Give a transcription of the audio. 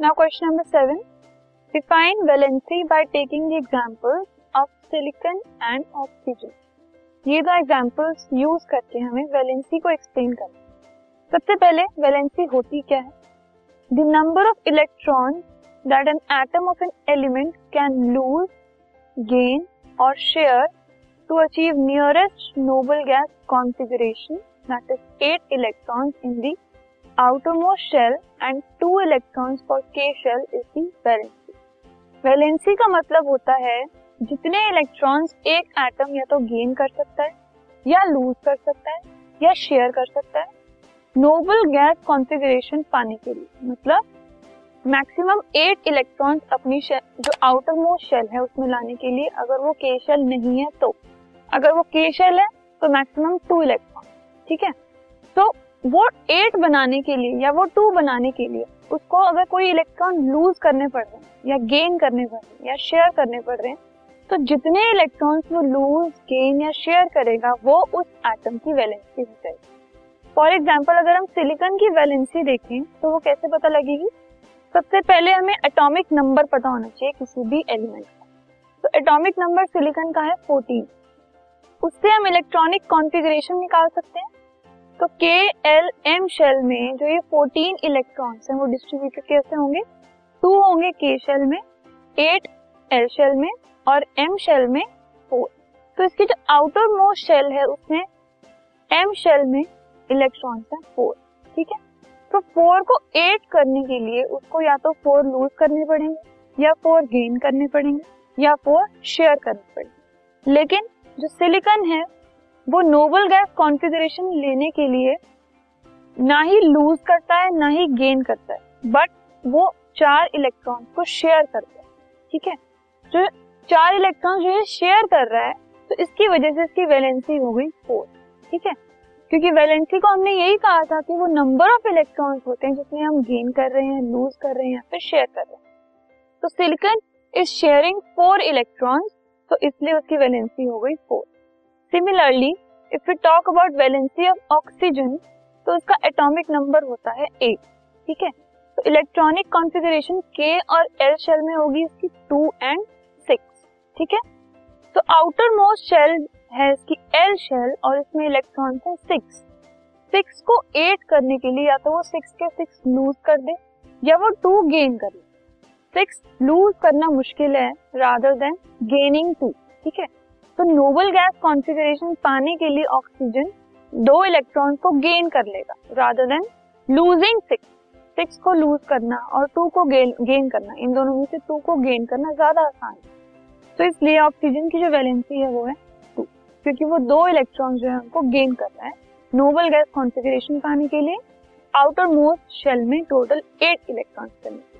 Now question number seven. Define valency by taking the examples of silicon and oxygen. ये दो examples use करके हमें valency को explain करना सबसे पहले वैलेंसी होती क्या है the number of electron that an atom of an element can lose gain or share to achieve nearest noble gas configuration that is eight electrons in the outermost shell and two electrons for K shell is the valency. Valency का मतलब होता है जितने electrons एक atom या तो gain कर सकता है, या लूज कर सकता है, या शेयर कर सकता है। नोबल गैस कॉन्फ़िगरेशन पाने के लिए मतलब मैक्सिमम एट इलेक्ट्रॉन्स अपनी जो आउटर मोस्ट शेल है उसमें लाने के लिए अगर वो के शेल नहीं है तो। अगर वो के शेल है तो मैक्सिमम टू इलेक्ट्रॉन ठीक है? तो वो एट बनाने के लिए या वो टू बनाने के लिए, उसको अगर कोई इलेक्ट्रॉन लूज करने पड़ रहे हैं, या गेन करने पड़ रहे हैं, या शेयर करने पड़ रहे हैं तो जितने इलेक्ट्रॉन्स वो लूज गेन या शेयर करेगा, वो उस एटम की वैलेंसी हो जाएगी। फॉर एग्ज़ाम्पल अगर हम सिलिकॉन की वैलेंसी देखें तो वो कैसे पता लगेगी? सबसे पहले हमें एटॉमिक नंबर पता होना चाहिए किसी भी एलिमेंट का। तो एटॉमिक नंबर सिलिकॉन का है 14 उससे हम इलेक्ट्रॉनिक कॉन्फ़िगरेशन निकाल सकते हैं। तो के एल एम शेल में जो ये 14 इलेक्ट्रॉन्स हैं, वो डिस्ट्रीब्यूटेड कैसे होंगे? टू होंगे के शेल में एट एल शेल में और एम शेल में फोर तो इसकी जो आउटर मोस्ट शेल है, उसमें एम शेल में इलेक्ट्रॉन्स हैं फोर ठीक है? तो फोर को एट करने के लिए उसको या तो फोर लूज करने पड़ेंगे, या फोर गेन करने पड़ेंगे, या फोर शेयर करने पड़ेंगे. लेकिन जो सिलिकन है वो नोबल गैस कॉन्फ़िगरेशन लेने के लिए ना ही लूज करता है, ना ही गेन करता है बट वो चार इलेक्ट्रॉन को शेयर करता है, ठीक है? जो चार इलेक्ट्रॉन जो है शेयर कर रहा है तो इसकी वजह से इसकी वैलेंसी हो गई फोर ठीक है? क्योंकि वैलेंसी को हमने यही कहा था कि वो नंबर ऑफ़ इलेक्ट्रॉन्स होते हैं जिसमें हम गेन कर रहे हैं लूज कर रहे हैं, या फिर शेयर कर रहे हैं। तो silicon is sharing four electrons तो इसलिए उसकी वैलेंसी हो गई four similarly if you talk about valency of oxygen तो उसका एटॉमिक नंबर होता है एट ठीक है? तो इलेक्ट्रॉनिक कॉन्फ़िगरेशन के और एल शेल में होगी इसकी टू एंड सिक्स ठीक है? तो आउटर मोस्ट शेल है इसकी एल शेल और इसमें इलेक्ट्रॉन है सिक्स सिक्स को एट करने के लिए या तो वो सिक्स के सिक्स लूज कर दे या वो टू गेन कर ले सिक्स लूज करना मुश्किल है रादर देन गेनिंग टू ठीक है? तो नोबल गैस कॉन्फ़िगरेशन पाने के लिए ऑक्सीजन दो इलेक्ट्रॉन को गेन कर लेगा rather than losing six six को लूज करना और टू को गेन गेन करना। इन दोनों में से टू को गेन करना ज़्यादा आसान है। तो इसलिए ऑक्सीजन की जो वैलेंसी है वो है टू क्योंकि वो दो इलेक्ट्रॉन जो है उनको गेन कर रहा है। नोबल गैस कॉन्फ़िगरेशन पाने के लिए आउटर मोस्ट शेल में टोटल एट इलेक्ट्रॉन्स करने